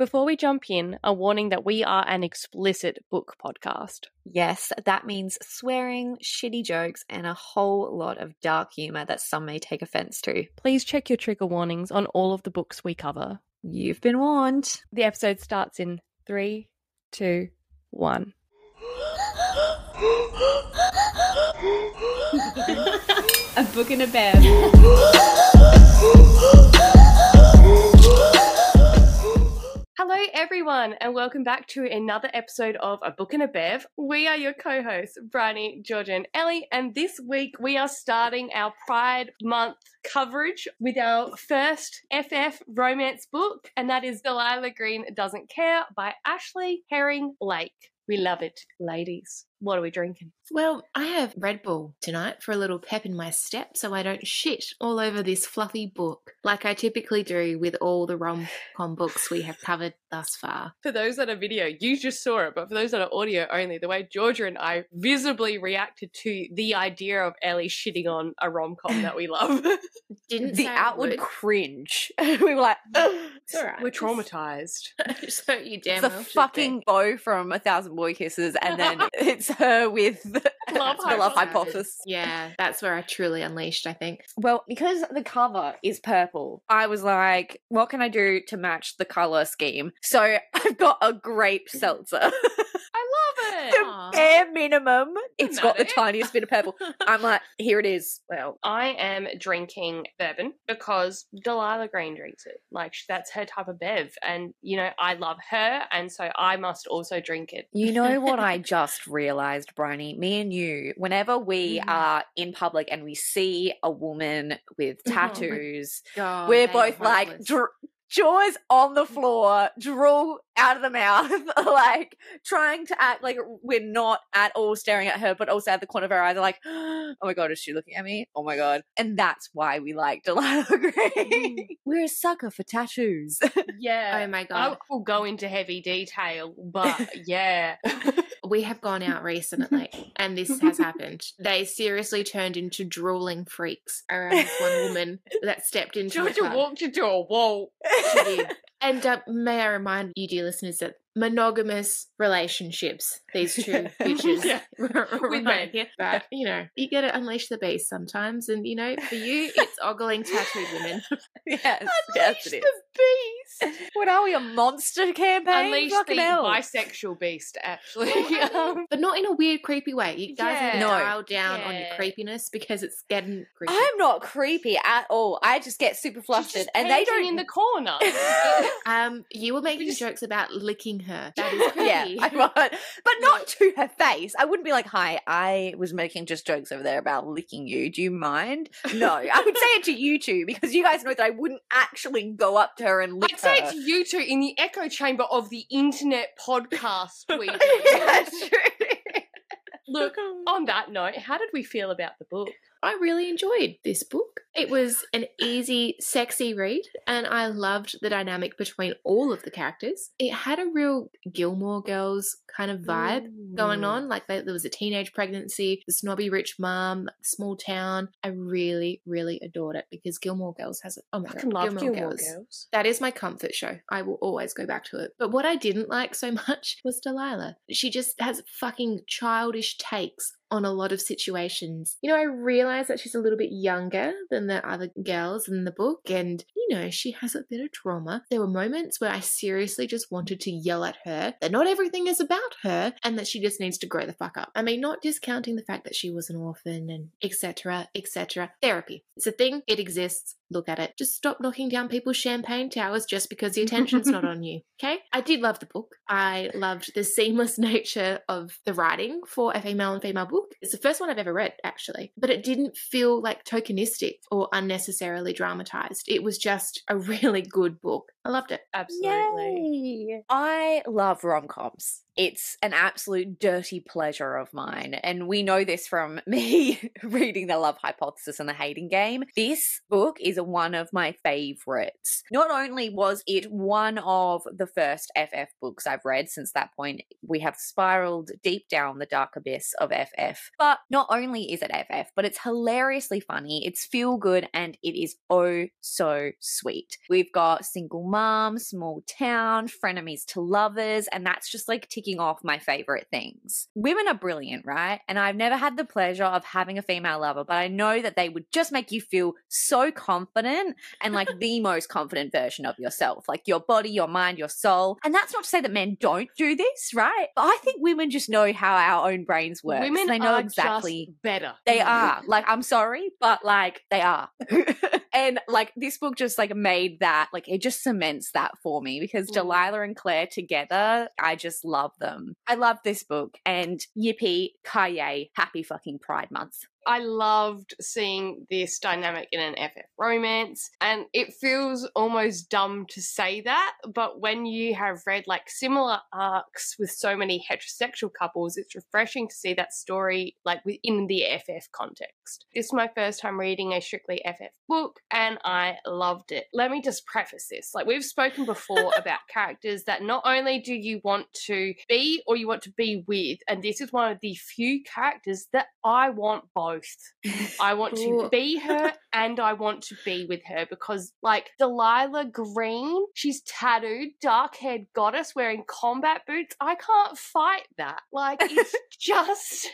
Before we jump in, a warning that we are an explicit book podcast. Yes, that means swearing, shitty jokes, and a whole lot of dark humour that some may take offence to. Please check your trigger warnings on all of the books we cover. You've been warned. The episode starts in three, two, one. a book and a Bev. Hello, everyone, and welcome back to another episode of A Book and a Bev. We are your co hosts, Briony, Georgia, and Ellie, and this week we are starting our Pride Month coverage with our first FF romance book, and that is Delilah Green Doesn't Care by Ashley Herring Blake. We love it, ladies. What are we drinking? Well, I have Red Bull tonight for a little pep in my step so I don't shit all over this fluffy book like I typically do with all the rom com books we have covered thus far. For those that are video, you just saw it, but for those that are audio only, the way Georgia and I visibly reacted to the idea of Ellie shitting on a rom com that we love. Didn't the say outward would. cringe. we were like, It's all right. We're traumatized. so you damn it's well the should fucking be. bow from A Thousand Boy Kisses, and then it's her with the Love the love hypothesis. hypothesis. Yeah, that's where I truly unleashed, I think. Well, because the cover is purple, I was like, what can I do to match the color scheme? So I've got a grape seltzer. I love the it. Aw. bare minimum. It's Isn't got that the tiniest bit of purple. I'm like, here it is. Well, I am drinking bourbon because Delilah Green drinks it. Like that's her type of bev, and you know I love her, and so I must also drink it. you know what I just realized, Briony? Me and you, whenever we Mhm. are in public and we see a woman with Oh tattoos, God, we're both like dr- jaws on the floor, drool out of the mouth, like trying to act like we're not at all staring at her, but also at the corner of our eyes, are like, oh my god, is she looking at me? Oh my god, and that's why we like Delilah mm. Green. we're a sucker for tattoos. Yeah. Oh my god. I will go into heavy detail, but yeah. We have gone out recently and this has happened. They seriously turned into drooling freaks around this one woman that stepped into a Georgia walked into a wall. She did. And uh, may I remind you, dear listeners, that monogamous relationships, these two bitches Yeah. with men. But, you know, you got to unleash the beast sometimes. And, you know, for you, it's ogling tattooed women. yes, yes, it is. beast. What are we, a monster campaign? Unleash the hell. bisexual beast, actually. Um, but not in a weird, creepy way. You guys need to Yeah. No. dial down on your creepiness because it's getting creepy. I'm not creepy at all. I just get super flustered, and they don't. in the corner. Um, you were making just- jokes about licking her. That is creepy. yeah, I would, but not to her face. I wouldn't be like, "Hi, I was making just jokes over there about licking you. Do you mind?" No, I would say it to you two because you guys know that I wouldn't actually go up to her and lick I'd say her. it to you two in the echo chamber of the internet podcast we do. yeah, true. Look, on that note, how did we feel about the book? I really enjoyed this book. It was an easy, sexy read, and I loved the dynamic between all of the characters. It had a real Gilmore Girls kind of vibe going on. Like there was a teenage pregnancy, the snobby rich mom, small town. I really, really adored it because Gilmore Girls has it. Oh my I god, love Gilmore Girls. That is my comfort show. I will always go back to it. But what I didn't like so much was Delilah. She just has fucking childish takes on a lot of situations. You know, I realize that she's a little bit younger than the other girls in the book, and you know, she has a bit of trauma. There were moments where I seriously just wanted to yell at her that not everything is about her and that she just needs to grow the fuck up. I mean, not discounting the fact that she was an orphan and etc. etc. Therapy. It's a thing, it exists. Look at it. Just stop knocking down people's champagne towers just because the attention's not on you. Okay? I did love the book. I loved the seamless nature of the writing for a female and female book. It's the first one I've ever read, actually. But it didn't feel like tokenistic or unnecessarily dramatized. It was just a really good book. I loved it. Absolutely. Yay. I love rom coms. It's an absolute dirty pleasure of mine. And we know this from me reading The Love Hypothesis and The Hating Game. This book is one of my favorites. Not only was it one of the first FF books I've read since that point, we have spiraled deep down the dark abyss of FF. But not only is it FF, but it's hilariously funny, it's feel good, and it is oh so sweet. We've got single mom, small town, frenemies to lovers, and that's just like ticking off my favorite things. Women are brilliant, right? And I've never had the pleasure of having a female lover, but I know that they would just make you feel so confident and like the most confident version of yourself, like your body, your mind, your soul. And that's not to say that men don't do this, right? But I think women just know how our own brains work. Women they know are exactly just better. they are. Like, I'm sorry, but like they are. and like this book just like made that, like it just cements that for me because Mm. Delilah and Claire together, I just love them. I love this book and yippee, kaye, happy fucking Pride Month. I loved seeing this dynamic in an FF romance, and it feels almost dumb to say that, but when you have read like similar arcs with so many heterosexual couples, it's refreshing to see that story like within the FF context. This is my first time reading a strictly FF book, and I loved it. Let me just preface this like, we've spoken before about characters that not only do you want to be or you want to be with, and this is one of the few characters that I want both. I want to be her and I want to be with her because, like, Delilah Green, she's tattooed, dark haired goddess wearing combat boots. I can't fight that. Like, it's just.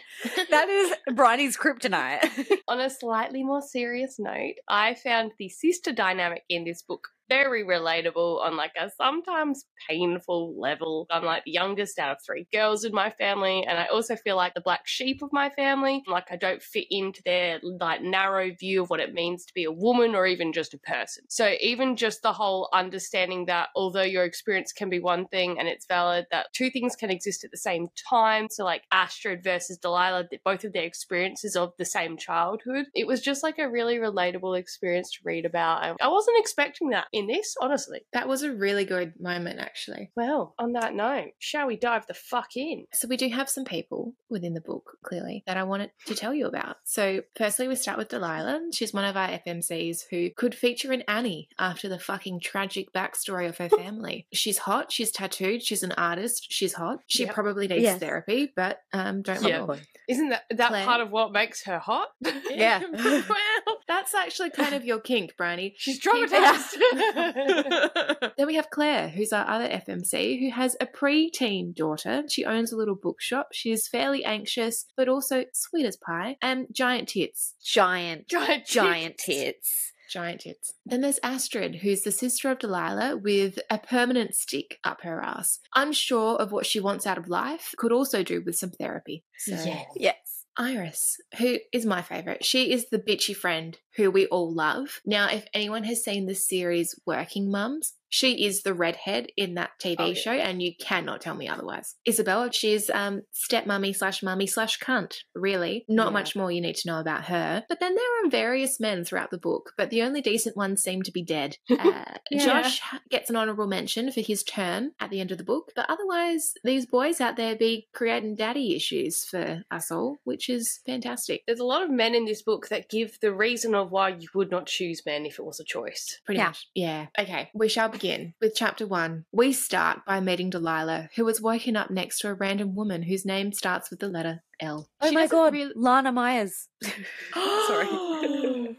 that is Bridie's kryptonite. On a slightly more serious note, I found the sister dynamic in this book very relatable on like a sometimes painful level. I'm like the youngest out of three girls in my family, and I also feel like the black sheep of my family. Like I don't fit into their like narrow view of what it means to be a woman or even just a person. So even just the whole understanding that although your experience can be one thing and it's valid, that two things can exist at the same time. So like Astrid versus Delilah, both of their experiences of the same childhood. It was just like a really relatable experience to read about. I- I wasn't expecting that in this, honestly. That was a really good moment, actually. Well, on that note, shall we dive the fuck in? So, we do have some people within the book, clearly, that I wanted to tell you about. So, firstly, we start with Delilah. She's one of our FMCs who could feature in Annie after the fucking tragic backstory of her family. she's hot, she's tattooed, she's an artist, she's hot. She Yep. probably needs Yes. therapy, but um, don't Yeah. let Isn't that that Claire. part of what makes her hot? Yeah. well, that's actually kind of your kink, Briony. She's People- traumatized. then we have Claire, who's our other FMC, who has a pre-teen daughter. She owns a little bookshop. She is fairly anxious, but also sweet as pie, and giant tits. giant, Giant giant tits. tits. Giant tits. Then there's Astrid, who's the sister of Delilah with a permanent stick up her ass. Unsure of what she wants out of life, could also do with some therapy. So, Yes. Iris, who is my favorite. She is the bitchy friend who we all love. Now, if anyone has seen the series Working Mums, she is the redhead in that TV Oh, yeah. show, and you cannot tell me otherwise. Isabella, she's um stepmummy slash mummy slash cunt. Really, not Yeah. much more you need to know about her. But then there are various men throughout the book, but the only decent ones seem to be dead. Uh, Yeah. Josh gets an honourable mention for his turn at the end of the book, but otherwise, these boys out there be creating daddy issues for us all, which is fantastic. There's a lot of men in this book that give the reason of why you would not choose men if it was a choice. Pretty Yeah. much. Yeah. Okay. We shall begin with chapter one. We start by meeting Delilah, who has woken up next to a random woman whose name starts with the letter L. Oh She my god, really- Lana Myers. Sorry.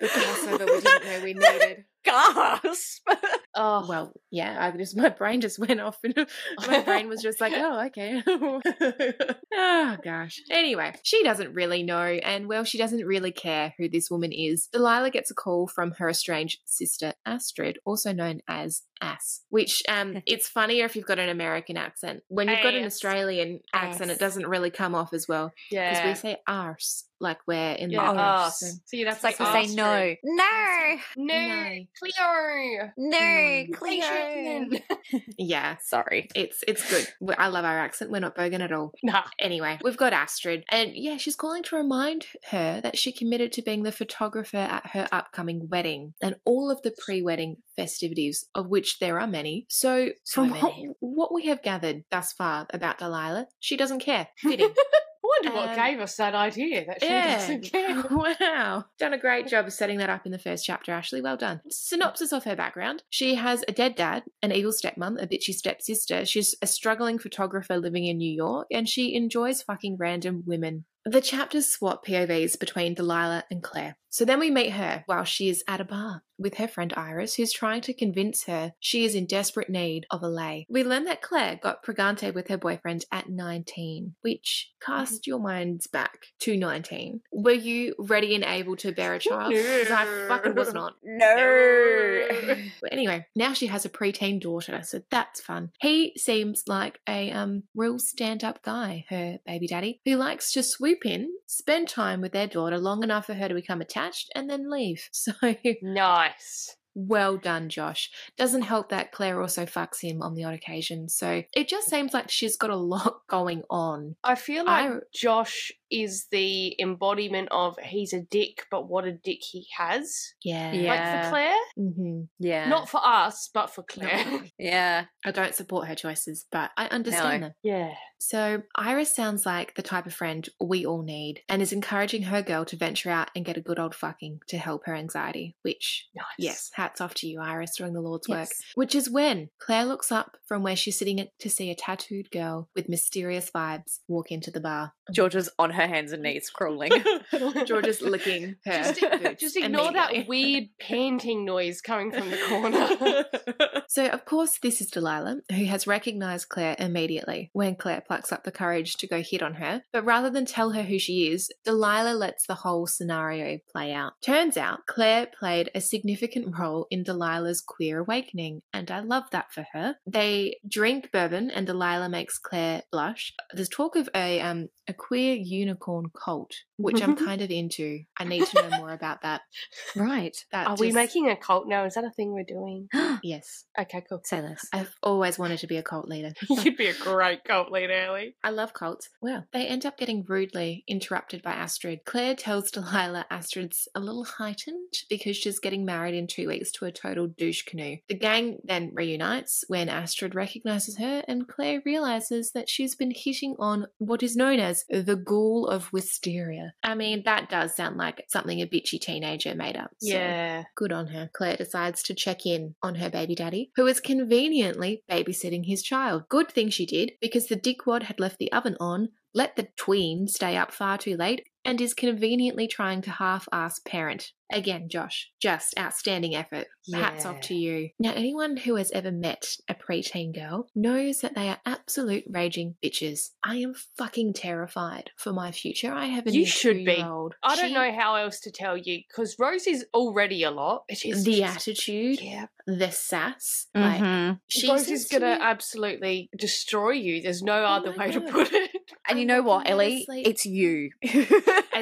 the crossover we didn't know we needed. Gasp. Oh, Well, yeah, I just my brain just went off and my brain was just like, oh, okay. oh gosh. Anyway, she doesn't really know, and well, she doesn't really care who this woman is. Delilah gets a call from her estranged sister Astrid, also known as Ass. Which um it's funnier if you've got an American accent. When you've got an Australian accent, it doesn't really come off as well. Yeah, because we say arse like we're in yeah, the us. so- So you'd have It's to like we say say no. No. No. Cleo. No, Mm. Cleo. Yeah. Sorry. It's it's good. I love our accent. We're not bogan at all. Nah. Anyway, we've got Astrid, and yeah, she's calling to remind her that she committed to being the photographer at her upcoming wedding and all of the pre wedding festivities, of which there are many. So, So from what, what we have gathered thus far about Delilah, she doesn't care. Fitting. Wonder what Um, gave us that idea that she yeah. doesn't care. wow. Done a great job of setting that up in the first chapter, Ashley. Well done. Synopsis of her background. She has a dead dad, an evil stepmom, a bitchy stepsister. She's a struggling photographer living in New York, and she enjoys fucking random women. The chapters swap POVs between Delilah and Claire. So then we meet her while she is at a bar with her friend Iris, who's trying to convince her she is in desperate need of a lay. We learn that Claire got pregante with her boyfriend at 19, which cast your minds back to 19. Were you ready and able to bear a child? 'Cause I fucking was not. No. But anyway, now she has a preteen daughter, so that's fun. He seems like a um real stand-up guy, her baby daddy, who likes to swoop in, spend time with their daughter long enough for her to become attached, and then leave. So Nice. well done, Josh. Doesn't help that Claire also fucks him on the odd occasion. So it just seems like she's got a lot going on. I feel like I- Josh is the embodiment of he's a dick, but what a dick he has. Yeah. Yeah. Like for Claire, hmm Yeah. not for us, but for Claire. yeah. I don't support her choices, but I understand No. them. yeah. So, Iris sounds like the type of friend we all need and is encouraging her girl to venture out and get a good old fucking to help her anxiety, which, Nice. yes, hats off to you, Iris, doing the Lord's work. Which is when Claire looks up from where she's sitting to see a tattooed girl with mysterious vibes walk into the bar. Georgia's on her hands and knees crawling. Georgia's licking her. Just, just ignore that weird panting noise coming from the corner. So, of course, this is Delilah, who has recognized Claire immediately when Claire plucks up the courage to go hit on her. But rather than tell her who she is, Delilah lets the whole scenario play out. Turns out, Claire played a significant role in Delilah's queer awakening, and I love that for her. They drink bourbon, and Delilah makes Claire blush. There's talk of a um a queer unicorn cult, which I'm kind of into. I need to know more about that. right. That Are we just- making a cult now? Is that a thing we're doing? Yes, Okay, cool. Say less. I've always wanted to be a cult leader. You'd be a great cult leader, Ellie. I love cults. Well, they end up getting rudely interrupted by Astrid. Claire tells Delilah Astrid's a little heightened because she's getting married in two weeks to a total douche canoe. The gang then reunites when Astrid recognizes her and Claire realizes that she's been hitting on what is known as the ghoul of wisteria. I mean, that does sound like something a bitchy teenager made up. so- Yeah. Good on her. Claire decides to check in on her baby daddy, who is conveniently babysitting his child. Good thing she did, because the dickwad had left the oven on, let the tween stay up far too late, and is conveniently trying to half ass parent. Again, Josh, just outstanding effort. Hats off to you. Now, anyone who has ever met a preteen girl knows that they are absolute raging bitches. I am fucking terrified for my future. I have a You should be. I don't know how else to tell you because Rose is already a lot. It is the just- attitude, Yeah. the sass. Like, Mhm. she Rose says is to gonna me- absolutely destroy you. There's no other my way to put it. And you know what, looking at her Ellie? It's you.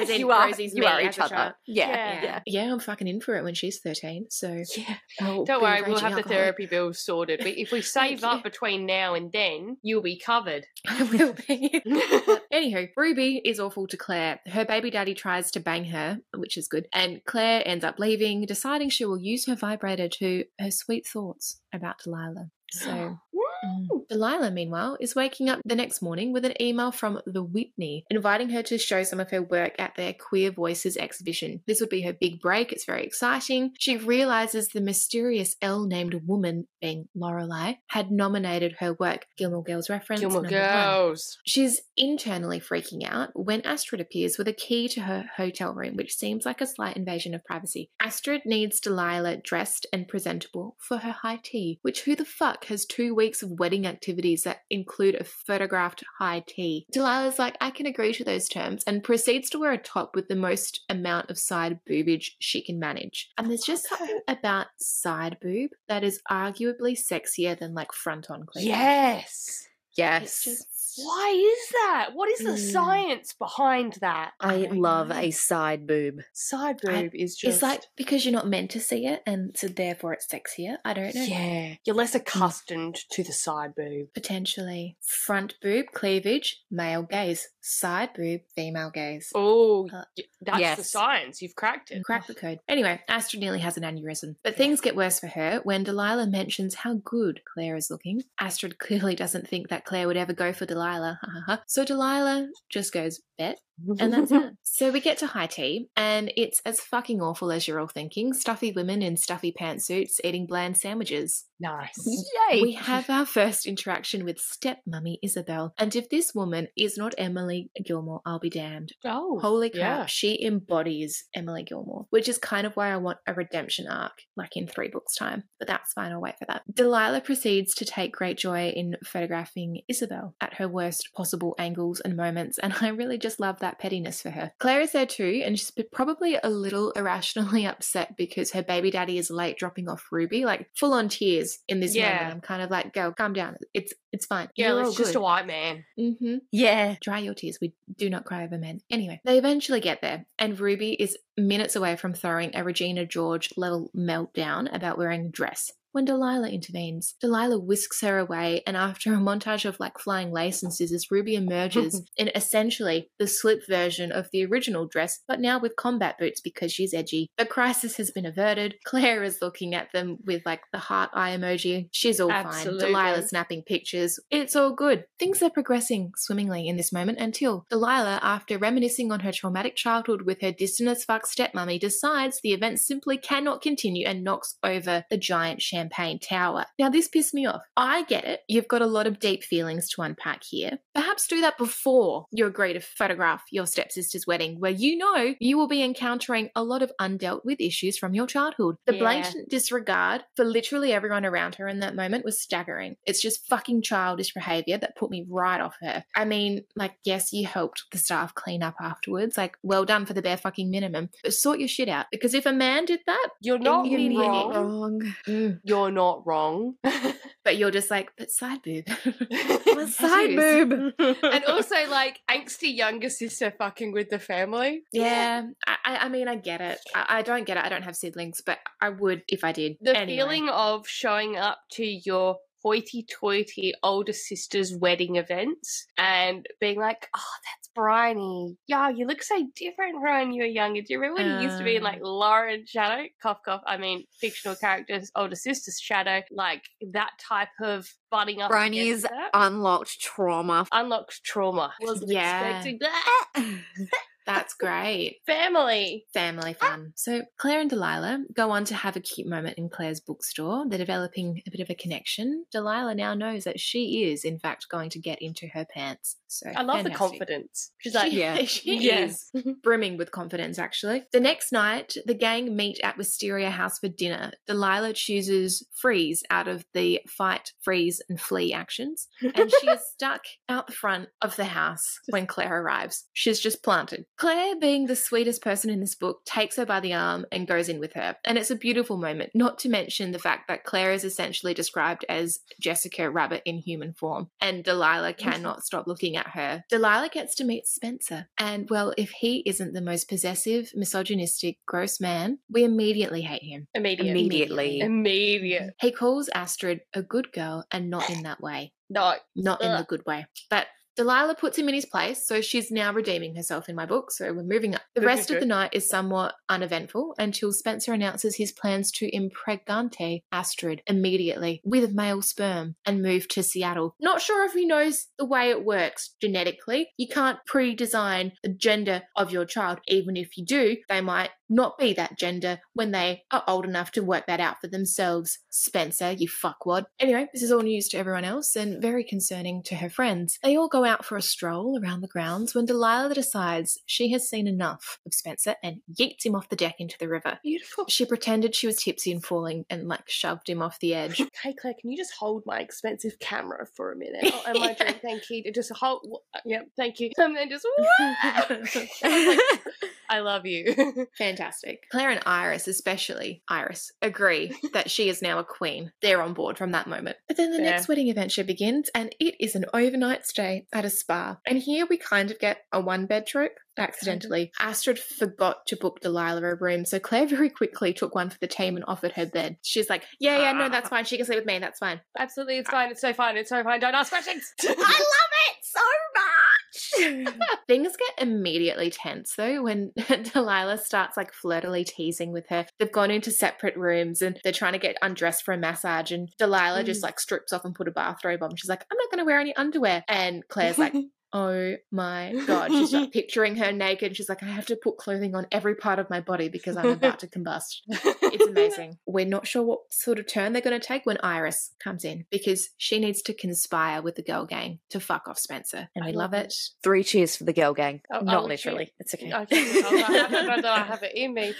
As in you are, Rosie's you are each other. child. Yeah. Yeah. Yeah. Yeah, I'm fucking in for it when she's 13. So Yeah. I'll Don't worry, we'll raging have the therapy bills sorted. But if we save up between now and then, you'll be covered. I will be. Anywho, Ruby is awful to Claire. Her baby daddy tries to bang her, which is good, and Claire ends up leaving, deciding she will use her vibrator to her sweet thoughts about Delilah. So oh, Mm. Delilah, meanwhile, is waking up the next morning with an email from the Whitney inviting her to show some of her work at their Queer Voices exhibition. This would be her big break. It's very exciting. She realizes the mysterious L named woman, being Lorelei, had nominated her work. Gilmore Girls reference. Gilmore number one. Girls. She's internally freaking out when Astrid appears with a key to her hotel room, which seems like a slight invasion of privacy. Astrid needs Delilah dressed and presentable for her high tea, which who the fuck has two weeks of wedding activities that include a photographed high tea? Delilah's like, I can agree to those terms, and proceeds to wear a top with the most amount of side boobage she can manage. And there's just something about side boob that is arguably sexier than like front on cleavage. Yes. Yes. It's just Why is that? What is the Mm. science behind that? I don't love a side boob. Side I- boob is just It's like because you're not meant to see it, and so therefore it's sexier. I don't know. yeah, you're less accustomed to the side boob. Potentially. Front boob, cleavage, male gaze. Side boob, female gaze. Oh, Uh, that's the science. You've cracked it. Cracked the code. Anyway, Astrid nearly has an aneurysm. But things get worse for her when Delilah mentions how good Claire is looking. Astrid clearly doesn't think that Claire would ever go for Delilah. so Delilah just goes, bet. And that's it. So we get to high tea, and it's as fucking awful as you're all thinking. Stuffy women in stuffy pantsuits eating bland sandwiches. nice. Yay! We have our first interaction with stepmummy Isabel, and if this woman is not Emily Gilmore, I'll be damned. Oh, Holy crap, yeah. she embodies Emily Gilmore, which is kind of why I want a redemption arc, like in three books' time. But that's fine, I'll wait for that. Delilah proceeds to take great joy in photographing Isabel at her worst possible angles and moments, and I really just love that pettiness for her. Claire is there too, and she's probably a little irrationally upset because her baby daddy is late dropping off Ruby, like full on tears in this Yeah. moment. I'm kind of like, girl, calm down. It's it's fine. Yeah, You're it's just good. a white man. Mm-hmm. yeah. Dry your tears. We do not cry over men. Anyway, they eventually get there, and Ruby is minutes away from throwing a Regina George level meltdown about wearing a dress. When Delilah intervenes, Delilah whisks her away, and after a montage of like flying lace and scissors, Ruby emerges in essentially the slip version of the original dress, but now with combat boots because she's edgy. The crisis has been averted. Claire is looking at them with like the heart eye emoji. She's all Absolutely. fine. Delilah snapping pictures. It's all good. Things are progressing swimmingly in this moment until Delilah, after reminiscing on her traumatic childhood with her distant as fuck stepmommy, decides the event simply cannot continue and knocks over the giant champagne tower. Now, this pissed me off. I get it. You've got a lot of deep feelings to unpack here. Perhaps do that before you agree to photograph your stepsister's wedding, where you know you will be encountering a lot of undealt with issues from your childhood. The Yeah. blatant disregard for literally everyone around her in that moment was staggering. It's just fucking childish behavior that put me right off her. I mean, like, yes, you helped the staff clean up afterwards. Like, well done for the bare fucking minimum. But sort your shit out. Because if a man did that, You're not wrong. Wrong. mm, You're not wrong. but you're just like, but side boob. Side boob. and also, like, angsty younger sister fucking with the family. Yeah, I, I I mean, I get it. I, I don't get it. I don't have siblings, but I would if I did. The Anyway. feeling of showing up to your hoity toity older sister's wedding events and being like, oh, that's Briony. Yeah, you look so different from when you were younger. Do you remember when you used to be in like ah. Lauren Shadow? Cough, cough. I mean, fictional characters, older sister's Shadow. Like that type of butting up. Briony's unlocked trauma. Unlocked trauma. Wasn't Yeah. expecting that. That's great. Family. Family fun. So Claire and Delilah go on to have a cute moment in Claire's bookstore. They're developing a bit of a connection. Delilah now knows that she is, in fact, going to get into her pants. So I love the confidence. She's like, She- Yeah. she yes. is brimming with confidence, actually. The next night, the gang meet at Wisteria House for dinner. Delilah chooses freeze out of the fight, freeze, and flee actions, and she is stuck out the front of the house when Claire arrives. She's just planted. Claire, being the sweetest person in this book, takes her by the arm and goes in with her. And it's a beautiful moment, not to mention the fact that Claire is essentially described as Jessica Rabbit in human form, and Delilah cannot stop looking at her. Delilah gets to meet Spencer, and well, if he isn't the most possessive, misogynistic, gross man, we immediately hate him. Immediate. Immediately. Immediate. He calls Astrid a good girl, and not in that way. No. Not in the good way. But Delilah puts him in his place, so she's now redeeming herself in my book. So we're moving up. The rest of the night is somewhat uneventful until Spencer announces his plans to impregnate Astrid immediately with male sperm and move to Seattle. Not sure if he knows the way it works genetically. You can't pre design the gender of your child. Even if you do, they might not be that gender when they are old enough to work that out for themselves. Spencer, you fuckwad. Anyway, this is all news to everyone else and very concerning to her friends. They all go out for a stroll around the grounds when Delilah decides she has seen enough of Spencer and yeets him off the deck into the river. Beautiful. She pretended she was tipsy and falling and like shoved him off the edge. Hey Claire, can you just hold my expensive camera for a minute? Oh, and my drink, thank you. Just hold. Uh, yep, thank you. And then just. I love you. Fantastic. Claire and Iris, especially Iris, agree that she is now a queen. They're on board from that moment. But then the Fair. next wedding adventure begins, and it is an overnight stay at a spa. And here we kind of get a one bed trope. Accidentally, mm-hmm. Astrid forgot to book Delilah a room, so Claire very quickly took one for the team and offered her bed. She's like, "Yeah, yeah, no, that's ah. fine. She can sleep with me. That's fine." Absolutely, it's ah. fine. It's so fine. It's so fine. Don't ask questions. I love it so much. Things get immediately tense though when Delilah starts like flirtily teasing with her. They've gone into separate rooms and they're trying to get undressed for a massage, and Delilah just Mm. like strips off and put a bathrobe on. She's like, I'm not going to wear any underwear. And Claire's like, Oh my god. She's like picturing her naked. She's like, I have to put clothing on every part of my body because I'm about to combust. It's amazing. We're not sure what sort of turn they're going to take when Iris comes in because she needs to conspire with the girl gang to fuck off Spencer. And I we love love it. Three cheers for the girl gang. Oh, Not oh, literally. It's okay. I I have it, I have it in me.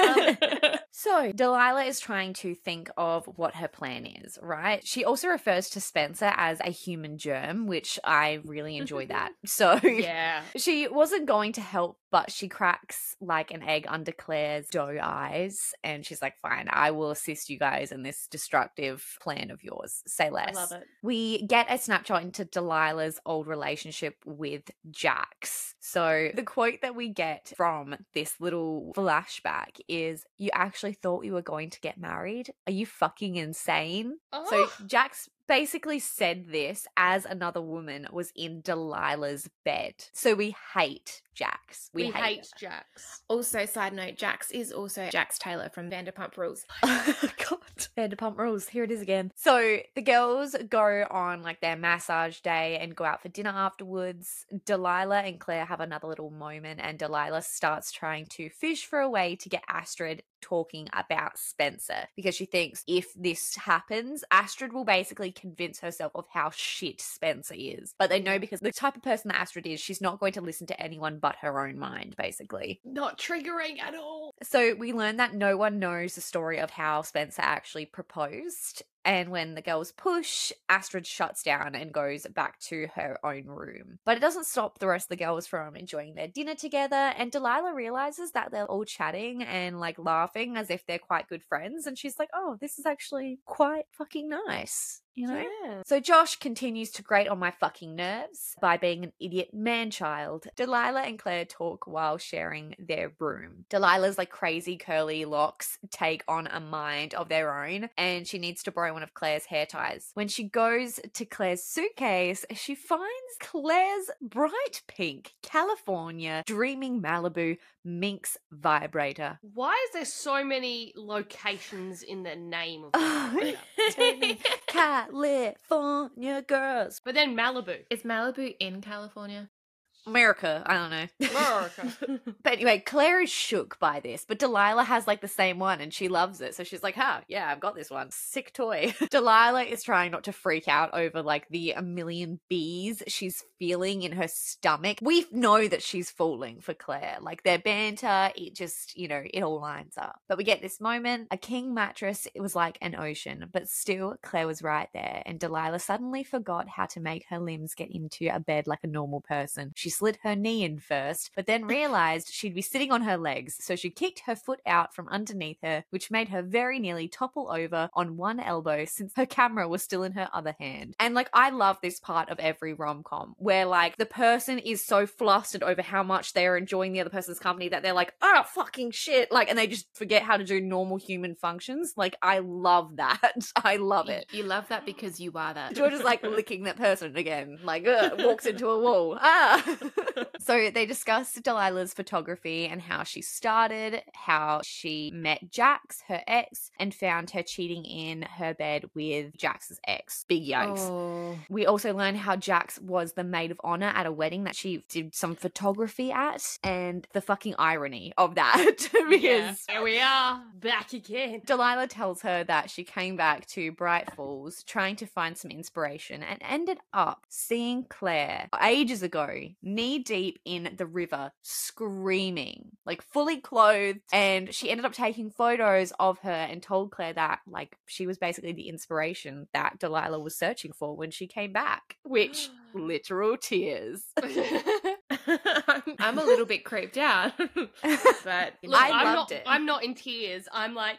Um, So, Delilah is trying to think of what her plan is, right? She also refers to Spencer as a human germ, which I really enjoy that. So, yeah. she wasn't going to help, but she cracks like an egg under Claire's doe eyes. And she's like, fine, I will assist you guys in this destructive plan of yours. Say less. I love it. We get a snapshot into Delilah's old relationship with Jax. So, the quote that we get from this little flashback is You actually thought you were going to get married? Are you fucking insane? So, Oh. Jax basically said this as another woman was in Delilah's bed. So, we hate Jax. we, We, hate Jax. Also, side note, Jax is also Jax Taylor from Vanderpump Rules. Oh, God. Vanderpump Rules. Here it is again. So the girls go on like their massage day and go out for dinner afterwards. Delilah and Claire have another little moment, and Delilah starts trying to fish for a way to get Astrid talking about Spencer because she thinks if this happens, Astrid will basically convince herself of how shit Spencer is. But they know because the type of person that Astrid is, she's not going to listen to anyone but her own mind, basically. Not triggering at all. So we learn that no one knows the story of how Spencer actually proposed. And when the girls push, Astrid shuts down and goes back to her own room. But it doesn't stop the rest of the girls from enjoying their dinner together. And Delilah realizes that they're all chatting and like laughing as if they're quite good friends. And she's like, oh, this is actually quite fucking nice. You know? Yeah. So Josh continues to grate on my fucking nerves by being an idiot man child. Delilah and Claire talk while sharing their room. Delilah's like crazy curly locks take on a mind of their own and she needs to borrow one of Claire's hair ties. When she goes to Claire's suitcase, she finds Claire's bright pink California dreaming Malibu minx vibrator. Why is there so many locations in the name of Oh, Florida? California girls. But then Malibu. Is Malibu in California? America. I don't know. America. But anyway, Claire is shook by this, but Delilah has like the same one and she loves it. So she's like, huh, yeah, I've got this one. Sick toy. Delilah is trying not to freak out over like the a million bees she's feeling in her stomach. We know that she's falling for Claire. Like their banter, it just, you know, it all lines up. But we get this moment a king mattress, it was like an ocean, but still, Claire was right there. And Delilah suddenly forgot how to make her limbs get into a bed like a normal person. She slid her knee in first, but then realized she'd be sitting on her legs, so she kicked her foot out from underneath her, which made her very nearly topple over on one elbow since her camera was still in her other hand. And like, I love this part of every rom com where like the person is so flustered over how much they're enjoying the other person's company that they're like, oh, fucking shit. Like, and they just forget how to do normal human functions. Like, I love that. I love it. You love that because you are that. George is like licking that person again, like ugh, walks into a wall. Ah. so they discuss Delilah's photography and how she started, how she met Jax, her ex, and found her cheating in her bed with Jax's ex. Big yikes. Oh. We also learn how Jax was the maid of honor at a wedding that she did some photography at, and the fucking irony of that. because Yeah, here we are, back again. Delilah tells her that she came back to Bright Falls trying to find some inspiration and ended up seeing Claire ages ago, knee deep in the river, screaming, like fully clothed. And she ended up taking photos of her and told Claire that, like, she was basically the inspiration that Delilah was searching for when she came back, which literal tears. I'm, I'm a little bit creeped out, but you know, Look, I am loved not, it. I'm not in tears. I'm like,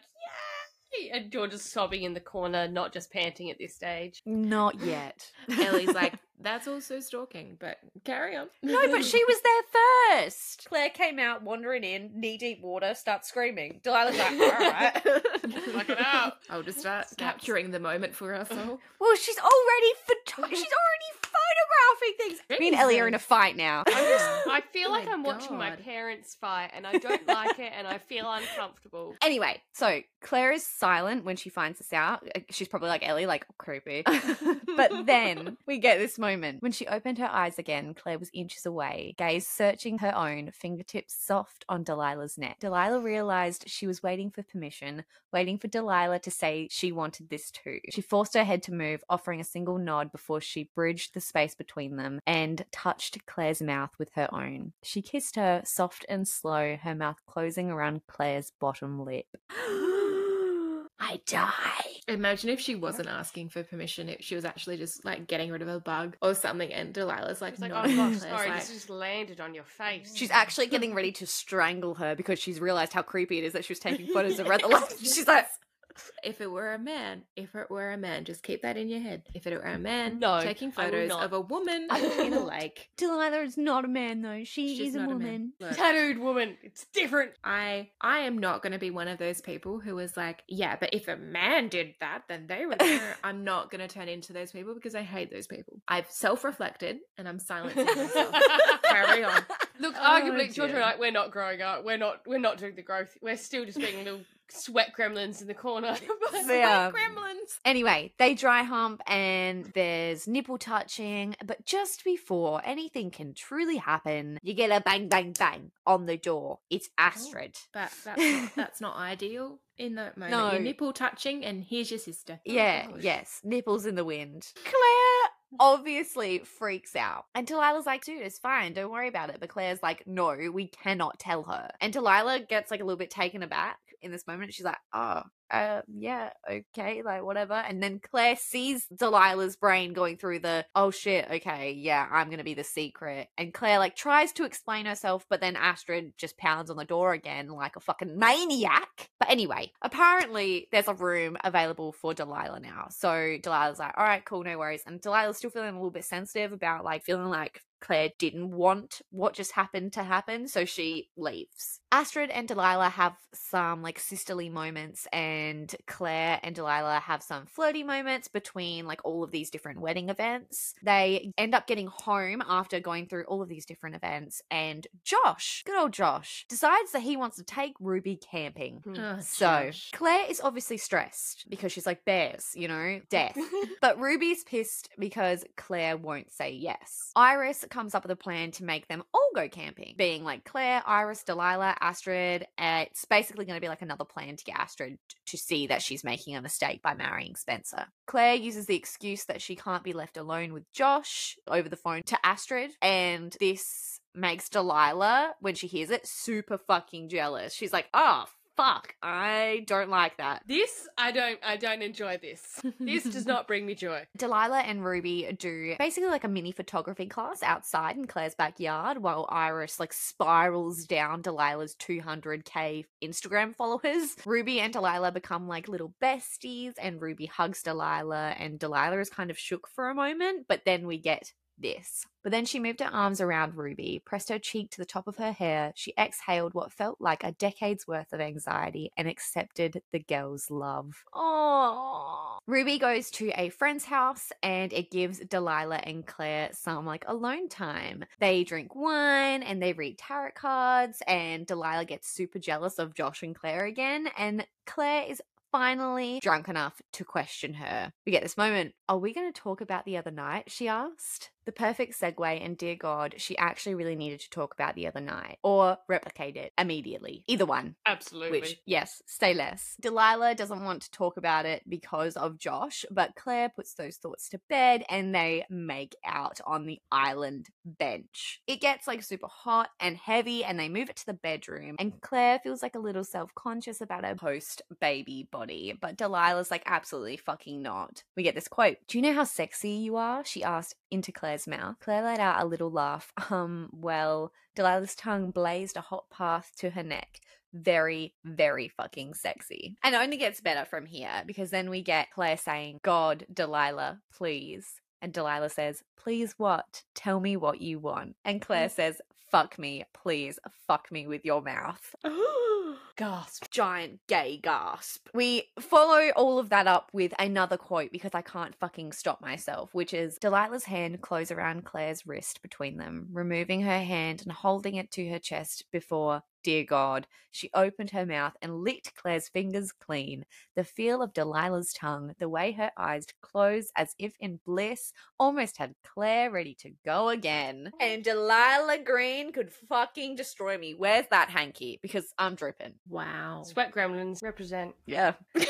yay! And George is sobbing in the corner, not just panting at this stage. Not yet. Ellie's like, that's also stalking, but carry on. No, but she was there first. Claire came out wandering in, knee deep water, starts screaming. Delilah's like, all right. Look it up. I'll just start capturing the moment for us all. well, she's already photo- she's already photographing things. Me and Ellie are in a fight now. I, just, I feel Oh like my I'm watching my parents fight and I don't like it and I feel uncomfortable. Anyway, so Claire is silent when she finds this out. She's probably like Ellie, like creepy. but then we get this moment. When she opened her eyes again, Claire was inches away, gaze searching her own, fingertips soft on Delilah's neck. Delilah realized she was waiting for permission, waiting for Delilah to say she wanted this too. She forced her head to move, offering a single nod before she bridged the space between them and touched Claire's mouth with her own. She kissed her, soft and slow, her mouth closing around Claire's bottom lip. I die. Imagine if she wasn't asking for permission, if she was actually just like getting rid of a bug or something, and Delilah's like, It's like, oh, no. oh gosh, sorry, like, this just landed on your face. She's actually getting ready to strangle her because she's realized how creepy it is that she was taking photos of Red the She's like, if it were a man, if it were a man, just keep that in your head. If it were a man No, taking photos of a woman in a lake, Delilah is not a man though. She she's is a woman. a tattooed woman. It's different. I I am not going to be one of those people who is like, yeah, but if a man did that, then they would. I'm not going to turn into those people because I hate those people. I've self-reflected and I'm silencing myself. Carry on. Look, Oh, arguably, Georgia dear. and I, we're not growing up. We're not. We're not doing the growth. We're still just being little sweat gremlins in the corner. Yeah. Gremlins. Anyway, they dry hump and there's nipple touching, but just before anything can truly happen, you get a bang, bang, bang on the door. It's oh, Astrid. But that's not, that's not ideal in that moment. No. Your nipple touching, and here's your sister. Oh, yeah, Oh, yes, nipples in the wind. Claire obviously freaks out. And Delilah's like, dude, it's fine, don't worry about it. But Claire's like, no, we cannot tell her. And Delilah gets like a little bit taken aback in this moment. She's like, oh, uh, yeah, okay, like whatever. And then Claire sees Delilah's brain going through the, oh shit, okay, yeah, I'm gonna be the secret. And Claire like tries to explain herself, but then Astrid just pounds on the door again like a fucking maniac. But anyway, apparently there's a room available for Delilah now. So Delilah's like, all right, cool, no worries. And Delilah's still feeling a little bit sensitive about like feeling like Claire didn't want what just happened to happen, so she leaves. Astrid and Delilah have some like sisterly moments, and Claire and Delilah have some flirty moments between like all of these different wedding events. They end up getting home after going through all of these different events, and Josh, good old Josh, decides that he wants to take Ruby camping. Oh, So Josh. Claire is obviously stressed because she's like bears, you know, death. But Ruby's pissed because Claire won't say yes. Iris comes up with a plan to make them all go camping, being like Claire, Iris, Delilah, Astrid. Uh, it's basically going to be like another plan to get Astrid t- to see that she's making a mistake by marrying Spencer. Claire uses the excuse that she can't be left alone with Josh over the phone to Astrid, and this makes Delilah, when she hears it, super fucking jealous. She's like, oh, fuck, I don't like that. This I don't. I don't enjoy this. This does not bring me joy. Delilah and Ruby do basically like a mini photography class outside in Claire's backyard while Iris like spirals down Delilah's 200k Instagram followers. Ruby and Delilah become like little besties and Ruby hugs Delilah and Delilah is kind of shook for a moment, but then we get this. But then she moved her arms around Ruby, pressed her cheek to the top of her hair. She exhaled what felt like a decade's worth of anxiety and accepted the girl's love. Oh. Ruby goes to a friend's house and it gives Delilah and Claire some like alone time. They drink wine and they read tarot cards, and Delilah gets super jealous of Josh and Claire again. And Claire is finally drunk enough to question her. We get this moment. Are we going to talk about the other night? She asked. The perfect segue, and dear God, she actually really needed to talk about the other night or replicate it immediately. Either one. Absolutely. Which, yes, stay less. Delilah doesn't want to talk about it because of Josh, but Claire puts those thoughts to bed and they make out on the island bench. It gets like super hot and heavy, and they move it to the bedroom. And Claire feels like a little self conscious about her post baby body, but Delilah's like, absolutely fucking not. We get this quote Do you know how sexy you are? She asked into Claire's mouth. Claire let out a little laugh. Um, well, Delilah's tongue blazed a hot path to her neck. Very, very fucking sexy. And it only gets better from here because then we get Claire saying, God, Delilah, please. And Delilah says, Please what? Tell me what you want. And Claire says, Fuck me, please, fuck me with your mouth. Gasp. Giant gay gasp. We follow all of that up with another quote because I can't fucking stop myself, which is Delilah's hand close around Claire's wrist between them, removing her hand and holding it to her chest before Dear God, she opened her mouth and licked Claire's fingers clean. The feel of Delilah's tongue, the way her eyes closed as if in bliss, almost had Claire ready to go again. And Delilah Green could fucking destroy me. Where's that hanky? Because I'm dripping. Wow. Sweat gremlins represent. Yeah.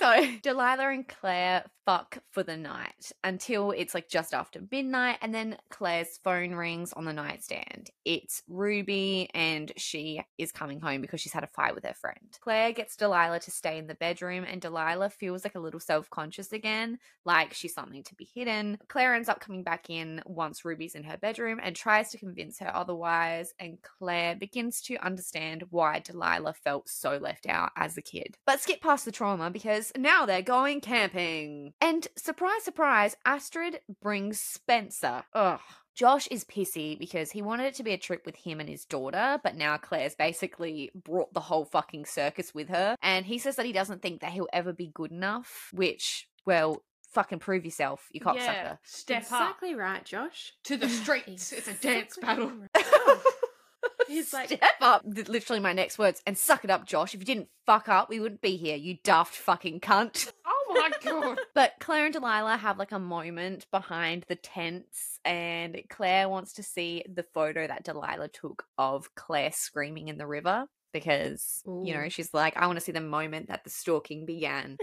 so Delilah and Claire fuck for the night until it's like just after midnight, and then Claire's phone rings on the nightstand. It's Ruby, and she is coming home because she's had a fight with her friend. Claire gets Delilah to stay in the bedroom, and Delilah feels like a little self conscious again, like she's something to be hidden. Claire ends up coming back in once Ruby's in her bedroom and tries to convince her otherwise, and Claire begins to understand why Delilah felt so left out as a kid. But skip past the trauma because now they're going camping. And surprise, surprise, Astrid brings Spencer. Ugh. Josh is pissy because he wanted it to be a trip with him and his daughter, but now Claire's basically brought the whole fucking circus with her. And he says that he doesn't think that he'll ever be good enough, which, well, fucking prove yourself, you cocksucker. Yeah. Step up exactly right, Josh. to the streets. It's a dance battle. right. He's like, Step up. Literally my next words. And suck it up, Josh. If you didn't fuck up, we wouldn't be here, you daft fucking cunt. Oh my god. But Claire and Delilah have like a moment behind the tents, and Claire wants to see the photo that Delilah took of Claire screaming in the river because, you know, she's like, I want to see the moment that the stalking began.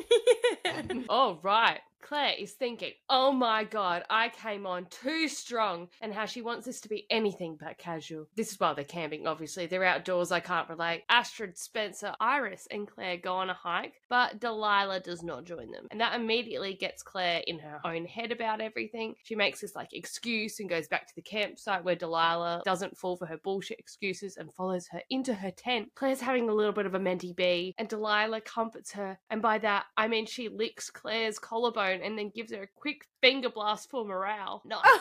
oh right. Claire is thinking, oh my god, I came on too strong, and how she wants this to be anything but casual. This is while they're camping, obviously. They're outdoors, I can't relate. Astrid, Spencer, Iris, and Claire go on a hike, but Delilah does not join them. And that immediately gets Claire in her own head about everything. She makes this like excuse and goes back to the campsite where Delilah doesn't fall for her bullshit excuses and follows her into her tent. Claire's having a little bit of a mentee bee, and Delilah comforts her. And by that, I mean she licks Claire's collarbone and then gives her a quick finger blast for morale. No.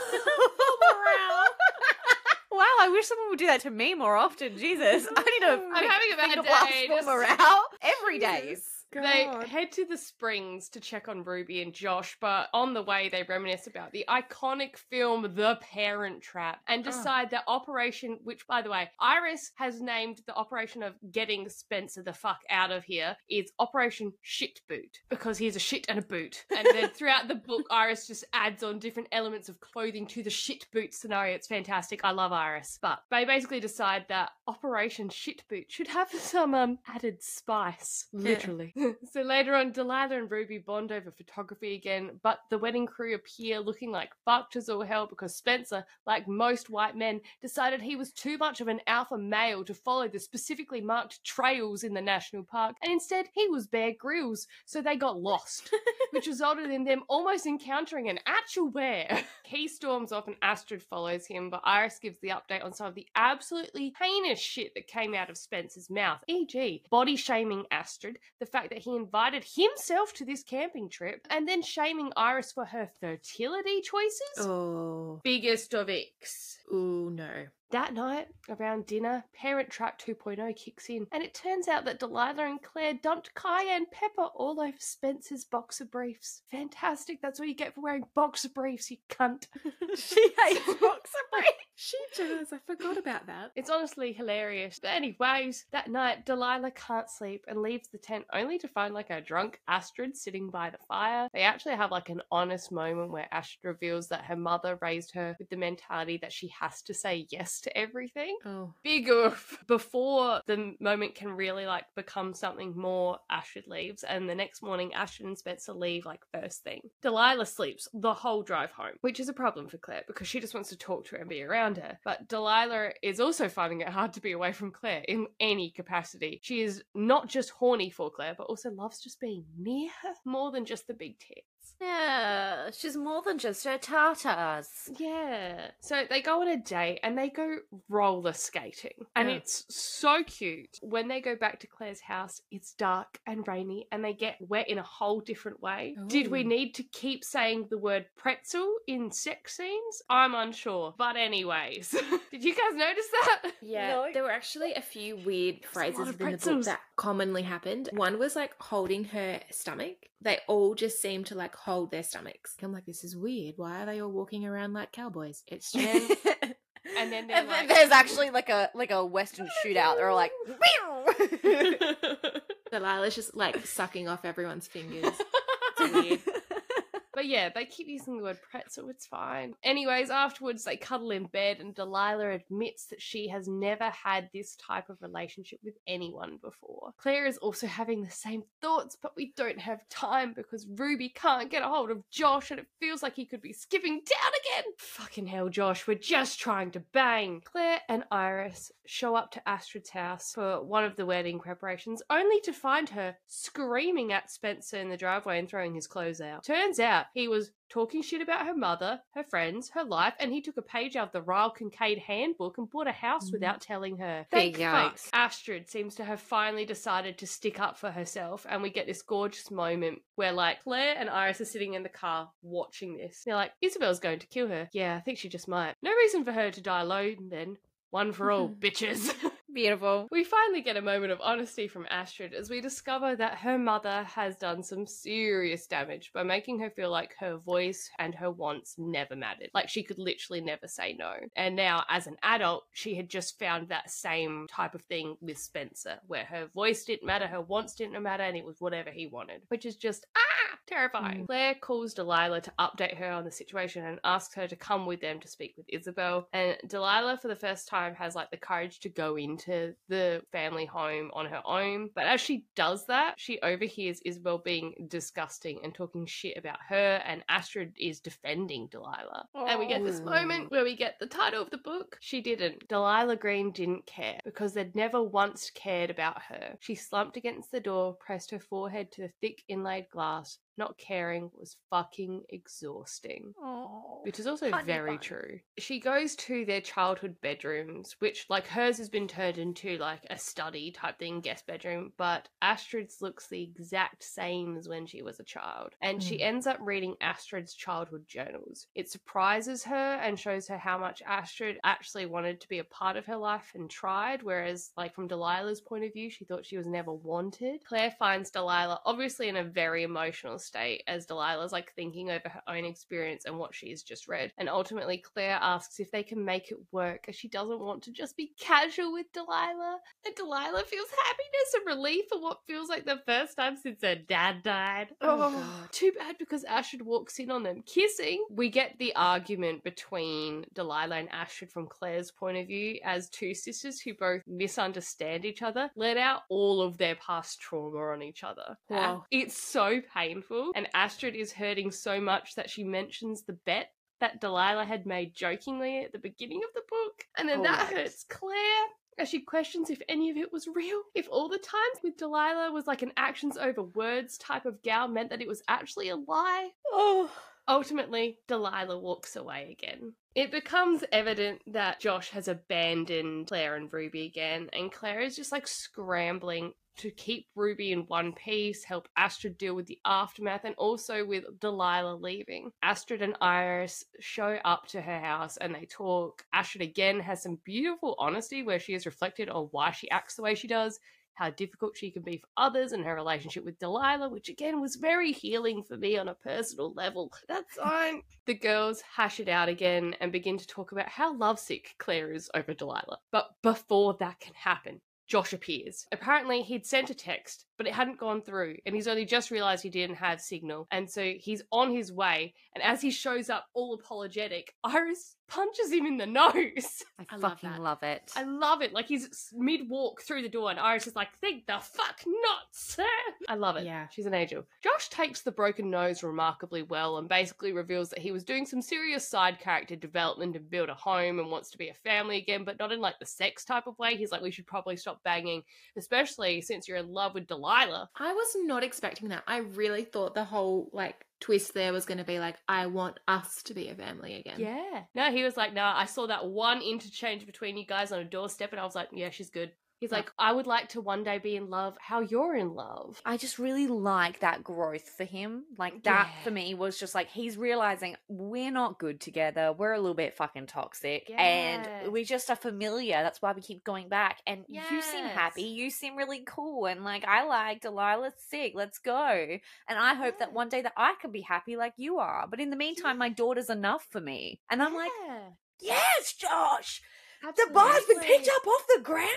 Wow, I wish someone would do that to me more often. Jesus, I need a I'm having a bad finger blast for just- morale every day. Jesus They head to the springs to check on Ruby and Josh, but on the way they reminisce about the iconic film The Parent Trap and Oh. decide that operation, which by the way, Iris has named the operation of getting Spencer the fuck out of here, is Operation Shit Boot because he's a shit and a boot. And then throughout the book, Iris just adds on different elements of clothing to the shit boot scenario. It's fantastic. I love Iris. But they basically decide that Operation Shit Boot should have some um added spice, literally. so later on, Delilah and Ruby bond over photography again, but the wedding crew appear looking like fucked as all hell because Spencer, like most white men, decided he was too much of an alpha male to follow the specifically marked trails in the national park, and instead he was Bear Grylls, so they got lost, which resulted in them almost encountering an actual bear. he storms off and Astrid follows him, but Iris gives the update on some of the absolutely heinous shit that came out of Spencer's mouth, e.g., body shaming Astrid, the fact that he invited himself to this camping trip, and then shaming Iris for her fertility choices. Oh. Biggest of icks. Ooh, no. That night, around dinner, Parent Trap 2.0 kicks in, and it turns out that Delilah and Claire dumped cayenne pepper all over Spencer's boxer briefs. Fantastic, that's what you get for wearing boxer briefs, you cunt. she hates boxer briefs. She does. I forgot about that. It's honestly hilarious. But anyways, that night Delilah can't sleep and leaves the tent only to find like a drunk Astrid sitting by the fire. They actually have like an honest moment where Astrid reveals that her mother raised her with the mentality that she has to say yes to everything. Oh. Big oof. Before the moment can really like become something more, Astrid leaves, and the next morning Astrid and Spencer leave like first thing. Delilah sleeps the whole drive home, which is a problem for Claire because she just wants to talk to her and be around her. But Delilah is also finding it hard to be away from Claire in any capacity. She is not just horny for Claire, but also loves just being near her more than just the big tits. Yeah, she's more than just her tartars. Yeah. So they go on a date and they go roller skating. And Yeah. it's so cute. When they go back to Claire's house, it's dark and rainy and they get wet in a whole different way. Did we need to keep saying the word pretzel in sex scenes? I'm unsure. But, anyways, did you guys notice that? Yeah, No. there were actually a few weird a lot phrases of within the book that commonly happened. One was like holding her stomach. They all just seem to like hold their stomachs. I'm like, this is weird. Why are they all walking around like cowboys? It's just And then- and then they're And then like- there's actually like a like a western shootout. They're all like, Delilah's just like sucking off everyone's fingers. It's weird. But yeah, they keep using the word pretzel, it's fine. Anyways, afterwards they cuddle in bed and Delilah admits that she has never had this type of relationship with anyone before. Claire is also having the same thoughts, but we don't have time because Ruby can't get a hold of Josh and it feels like he could be skipping down again. Fucking hell, Josh, we're just trying to bang. Claire and Iris show up to Astrid's house for one of the wedding preparations, only to find her screaming at Spencer in the driveway and throwing his clothes out. Turns out he was talking shit about her mother, her friends, her life, and he took a page out of the Ryle Kincaid handbook and bought a house Mm. without telling her. Big fuck. Astrid seems to have finally decided to stick up for herself, and we get this gorgeous moment where, like, Claire and Iris are sitting in the car watching this. They're like, Isabel's going to kill her. Yeah, I think she just might. No reason for her to die alone, then. One for all, bitches. Beautiful. We finally get a moment of honesty from Astrid as we discover that her mother has done some serious damage by making her feel like her voice and her wants never mattered. Like she could literally never say no. And now, as an adult, she had just found that same type of thing with Spencer, where her voice didn't matter, her wants didn't matter, and it was whatever he wanted, which is just, ah, terrifying. Mm. Claire calls Delilah to update her on the situation and asks her to come with them to speak with Isabel. And Delilah, for the first time, has like the courage to go into the family home on her own. But as she does that, she overhears Isabel being disgusting and talking shit about her, and Astrid is defending Delilah. And we get this Oh. moment where we get the title of the book. She didn't. Delilah Green didn't care because they'd never once cared about her. She slumped against the door, pressed her forehead to the thick inlaid glass us not caring was fucking exhausting. Oh. Which is also very true. She goes to their childhood bedrooms, which, like hers, has been turned into like a study type thing, guest bedroom, but Astrid's looks the exact same as when she was a child. And she Mm. ends up reading Astrid's childhood journals. It surprises her and shows her how much Astrid actually wanted to be a part of her life and tried, whereas, like, from Delilah's point of view, she thought she was never wanted. Claire finds Delilah obviously in a very emotional state as Delilah's like thinking over her own experience and what she's just read. And ultimately, Claire asks if they can make it work as she doesn't want to just be casual with Delilah. And Delilah feels happiness and relief for what feels like the first time since her dad died. Oh, oh, God. Too bad because Astrid walks in on them kissing. We get the argument between Delilah and Astrid from Claire's point of view as two sisters who both misunderstand each other, let out all of their past trauma on each other. Wow. It's so painful, and Astrid is hurting so much that she mentions the bet that Delilah had made jokingly at the beginning of the book, and then Oh, that yikes. hurts Claire. As she questions if any of it was real, if all the times with Delilah was like an actions over words type of gal meant that it was actually a lie. Oh. Ultimately, Delilah walks away again. It becomes evident that Josh has abandoned Claire and Ruby again, and Claire is just like scrambling to keep Ruby in one piece, help Astrid deal with the aftermath, and also with Delilah leaving. Astrid and Iris show up to her house and they talk. Astrid again has some beautiful honesty where she has reflected on why she acts the way she does how difficult she can be for others and her relationship with Delilah, which again was very healing for me on a personal level. That's fine. the girls hash it out again and begin to talk about how lovesick Claire is over Delilah. But before that can happen, Josh appears. Apparently, he'd sent a text, but it hadn't gone through, and he's only just realized he didn't have signal. And so he's on his way, and as he shows up all apologetic, Iris punches him in the nose. I, I love fucking that. love it. I love it. Like he's mid walk through the door, and Iris is like, "Think the fuck not, sir." I love it. Yeah. she's an angel. Josh takes the broken nose remarkably well, and basically reveals that he was doing some serious side character development to build a home and wants to be a family again, but not in like the sex type of way. He's like, "We should probably stop banging, especially since you're in love with Delilah." I was not expecting that. I really thought the whole like twist there was going to be like, I want us to be a family again. Yeah. No, he was like, no, I saw that one interchange between you guys on a doorstep, and I was like, yeah, she's good. He's Yeah. like, I would like to one day be in love how you're in love. I just really like that growth for him. Like that Yeah. for me was just like he's realizing we're not good together. We're a little bit fucking toxic and we just are familiar. That's why we keep going back. And you seem happy. You seem really cool and like I like Delilah's sick. Let's go. And I hope that one day that I can be happy like you are. But in the meantime, my daughter's enough for me. And I'm like, yes, Josh. The bar's been picked up off the ground.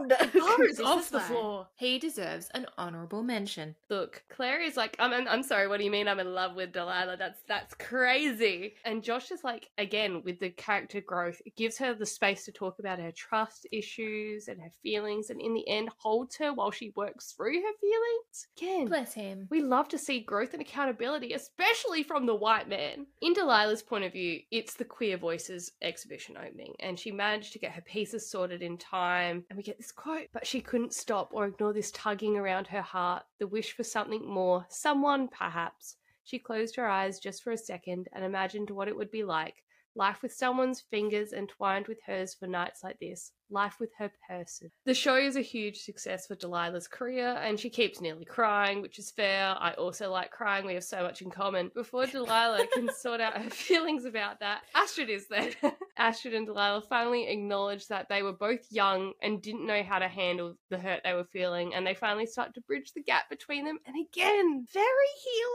Bar is off the why floor. He deserves an honorable mention. Look, Claire is like, I'm, I'm, I'm sorry, what do you mean I'm in love with Delilah? That's that's crazy. And Josh is like, again, with the character growth, it gives her the space to talk about her trust issues and her feelings, and in the end, holds her while she works through her feelings. Again, Bless him. we love to see growth and accountability, especially from the white man. In Delilah's point of view, it's the Queer Voices exhibition opening, and she managed to get her pieces sorted in time. And we get this quote, but she couldn't stop or ignore this tugging around her heart, the wish for something more, someone perhaps. She closed her eyes just for a second and imagined what it would be like. Life with someone's fingers entwined with hers for nights like this. Life with her person. The show is a huge success for Delilah's career, and she keeps nearly crying, which is fair. I also like crying. We have so much in common. Before Delilah can sort out her feelings about that, Astrid is there. Astrid and Delilah finally acknowledge that they were both young and didn't know how to handle the hurt they were feeling, and they finally start to bridge the gap between them. And again, very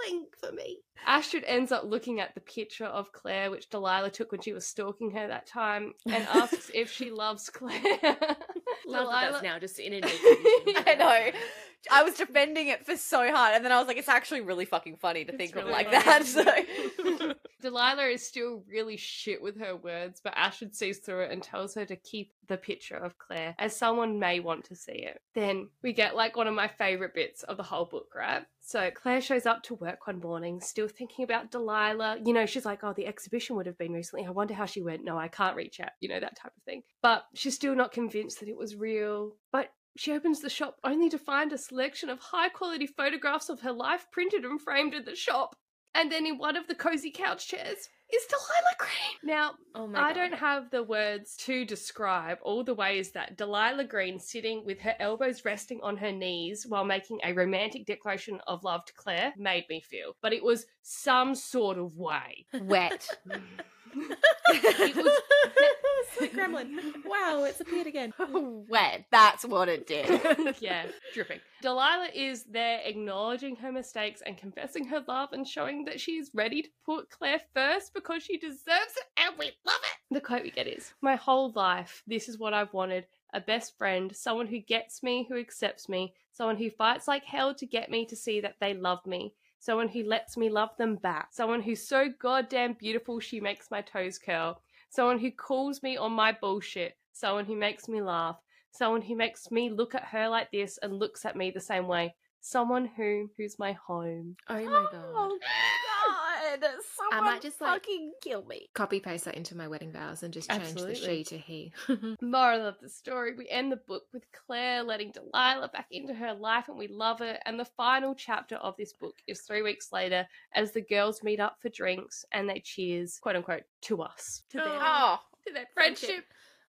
healing for me. Astrid ends up looking at the picture of Claire, which Delilah took when she was stalking her that time, and asks if she loves Claire. Love that that's now just in an I know. I was defending it for so hard, and then I was like, it's actually really fucking funny to think of like funny. that. So. Delilah is still really shit with her words, but Astrid sees through it and tells her to keep the picture of Claire, as someone may want to see it. Then we get like one of my favourite bits of the whole book, right? So Claire shows up to work one morning, still thinking about Delilah. You know, she's like, oh, the exhibition would have been recently. I wonder how she went. No, I can't reach out. You know, that type of thing. But she's still not convinced that it was real. But she opens the shop only to find a selection of high quality photographs of her life printed and framed in the shop. And then in one of the cozy couch chairs is Delilah Green. Now, Oh I God. don't have the words to describe all the ways that Delilah Green sitting with her elbows resting on her knees while making a romantic declaration of love to Claire made me feel. But it was some sort of way. Wet. It was it's the gremlin. Wow, it's appeared again. Wet. That's what it did. yeah, dripping. Delilah is there acknowledging her mistakes and confessing her love and showing that she is ready to put Claire first because she deserves it and we love it. The quote we get is My whole life, this is what I've wanted a best friend, someone who gets me, who accepts me, someone who fights like hell to get me to see that they love me. Someone who lets me love them back. Someone who's so goddamn beautiful she makes my toes curl. Someone who calls me on my bullshit. Someone who makes me laugh someone who makes me look at her like this and looks at me the same way. Someone who who's my home. Oh my god. Oh God! Someone might just, like- fucking kill me. Copy paste that into my wedding vows and just change the she to he. Moral of the story: We end the book with Claire letting Delilah back into her life, and we love it. And the final chapter of this book is three weeks later, as the girls meet up for drinks and they cheers, quote unquote, to us, to their, Oh, to their friendship. friendship.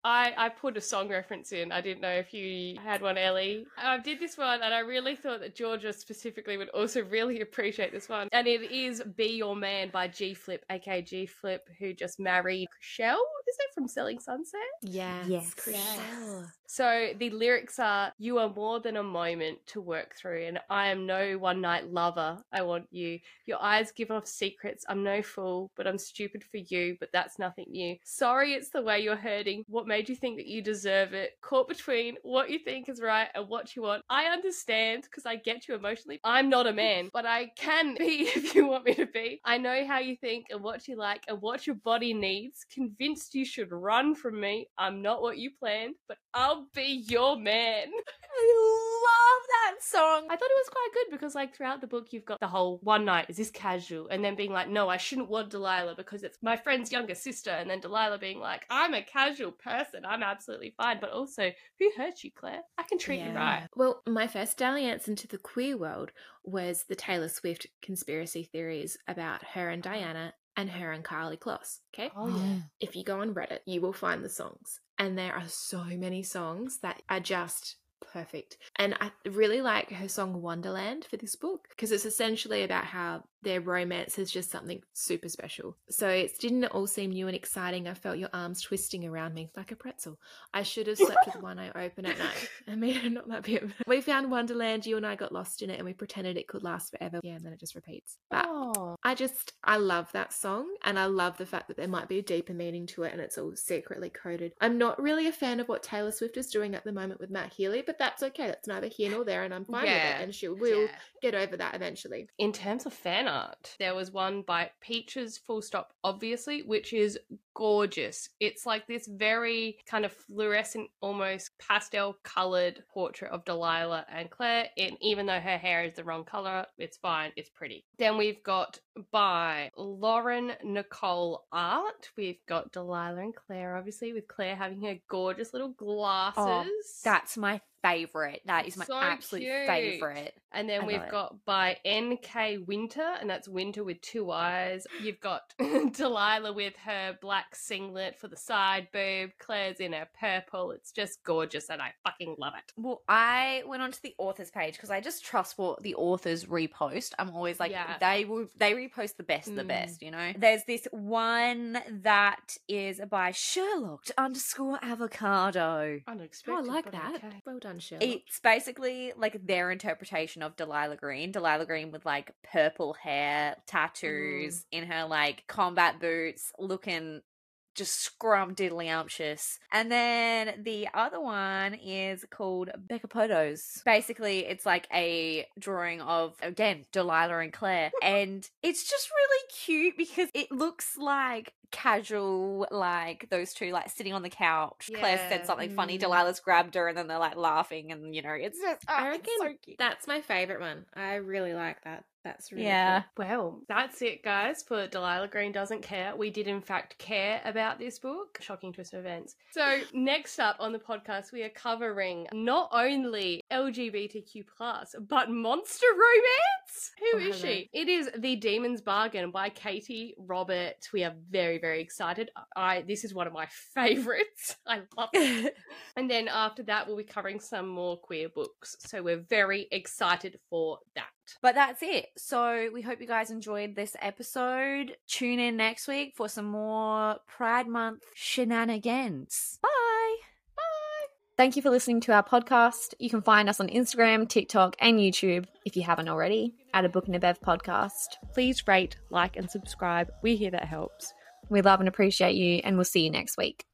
I, I put a song reference in. I didn't know if you had one, Ellie. I did this one, and I really thought that Georgia specifically would also really appreciate this one. And it is "Be Your Man" by G Flip, aka G Flip, who just married Chrishell. Is it from Selling Sunset? Yeah. yes. Yes. Chrishell. So the lyrics are You are more than a moment to work through, and I am no one night lover. I want you. Your eyes give off secrets. I'm no fool, but I'm stupid for you, but that's nothing new. Sorry, it's the way you're hurting. What made you think that you deserve it? Caught between what you think is right and what you want. I understand because I get you emotionally. I'm not a man, but I can be if you want me to be. I know how you think and what you like and what your body needs. Convinced you should run from me. I'm not what you planned, but I'll be your man. I love that song. I thought it was quite good because, like, throughout the book, you've got the whole one night, is this casual? And then being like, no, I shouldn't want Delilah because it's my friend's younger sister. And then Delilah being like, I'm a casual person. Person. I'm absolutely fine. But also, who hurt you, Claire? I can treat you right. Well, my first dalliance into the queer world was the Taylor Swift conspiracy theories about her and Dianna and her and Karlie Kloss. Okay. Oh, yeah. Oh. If you go on Reddit, you will find the songs. And there are so many songs that are just perfect. And I really like her song Wonderland for this book because it's essentially about how their romance is just something super special. So it didn't all seem new and exciting. I felt your arms twisting around me like a pretzel. I should have slept with one eye open at night. I mean, not that bit. We found Wonderland. You and I got lost in it, and we pretended it could last forever. Yeah, and then it just repeats. But Oh. I just I love that song, and I love the fact that there might be a deeper meaning to it, and it's all secretly coded. I'm not really a fan of what Taylor Swift is doing at the moment with Matt Healy, but that's okay. That's neither here nor there, and I'm fine with it. And she will Yeah. get over that eventually. In terms of fan art, there was one by Peaches Full Stop, obviously, which is gorgeous. It's like this very kind of fluorescent, almost pastel colored portrait of Delilah and Claire. And even though her hair is the wrong color, it's fine, it's pretty. Then we've got by Lauren Nicole Art, we've got Delilah and Claire, obviously, with Claire having her gorgeous little oh, glasses. That's my favorite. That is my So absolute cute. favorite. And then I we've love it. got by NK Winter, and that's Winter with two eyes. You've got Delilah with her black singlet for the side boob. Claire's in her purple. It's just gorgeous, and I fucking love it. Well, I went onto the author's page because I just trust what the authors repost. I'm always like, Yeah. they will they repost the best of the Mm. best, you know. There's this one that is by Sherlock underscore avocado. Unexpected. Oh, I like that. okay. Well done, Sherlock. It's basically like their interpretation of Delilah Green. Delilah Green with like purple hair, mm-hmm. tattoos, in her like combat boots, looking just scrumdiddlyumptious. And then the other one is called Becca Podos. Basically, it's like a drawing of, again, Delilah and Claire. and it's just really cute because it looks like casual, like those two like sitting on the couch. Claire said something funny, mm. Delilah's grabbed her, and then they're like laughing, and you know, it's just, oh, I it's reckon so cute. That's my favorite one. I really like that. That's really Yeah. cool. Well, that's it, guys, for Delilah Green Doesn't Care. We did, in fact, care about this book. Shocking twist of events. So, next up on the podcast, we are covering not only LGBTQ, plus, but monster romance. Who Oh, is she? It is The Demon's Bargain by Katee Robert. We are very, very excited. I This is one of my favorites. I love it. And then after that, we'll be covering some more queer books. So, we're very excited for that. But that's it. So we hope you guys enjoyed this episode. Tune in next week for some more Pride Month shenanigans. Bye. Bye. Thank you for listening to our podcast. You can find us on Instagram, TikTok, and YouTube if you haven't already at a Book and a Bev podcast. Please rate, like, and subscribe. We hear that helps. We love and appreciate you, and we'll see you next week.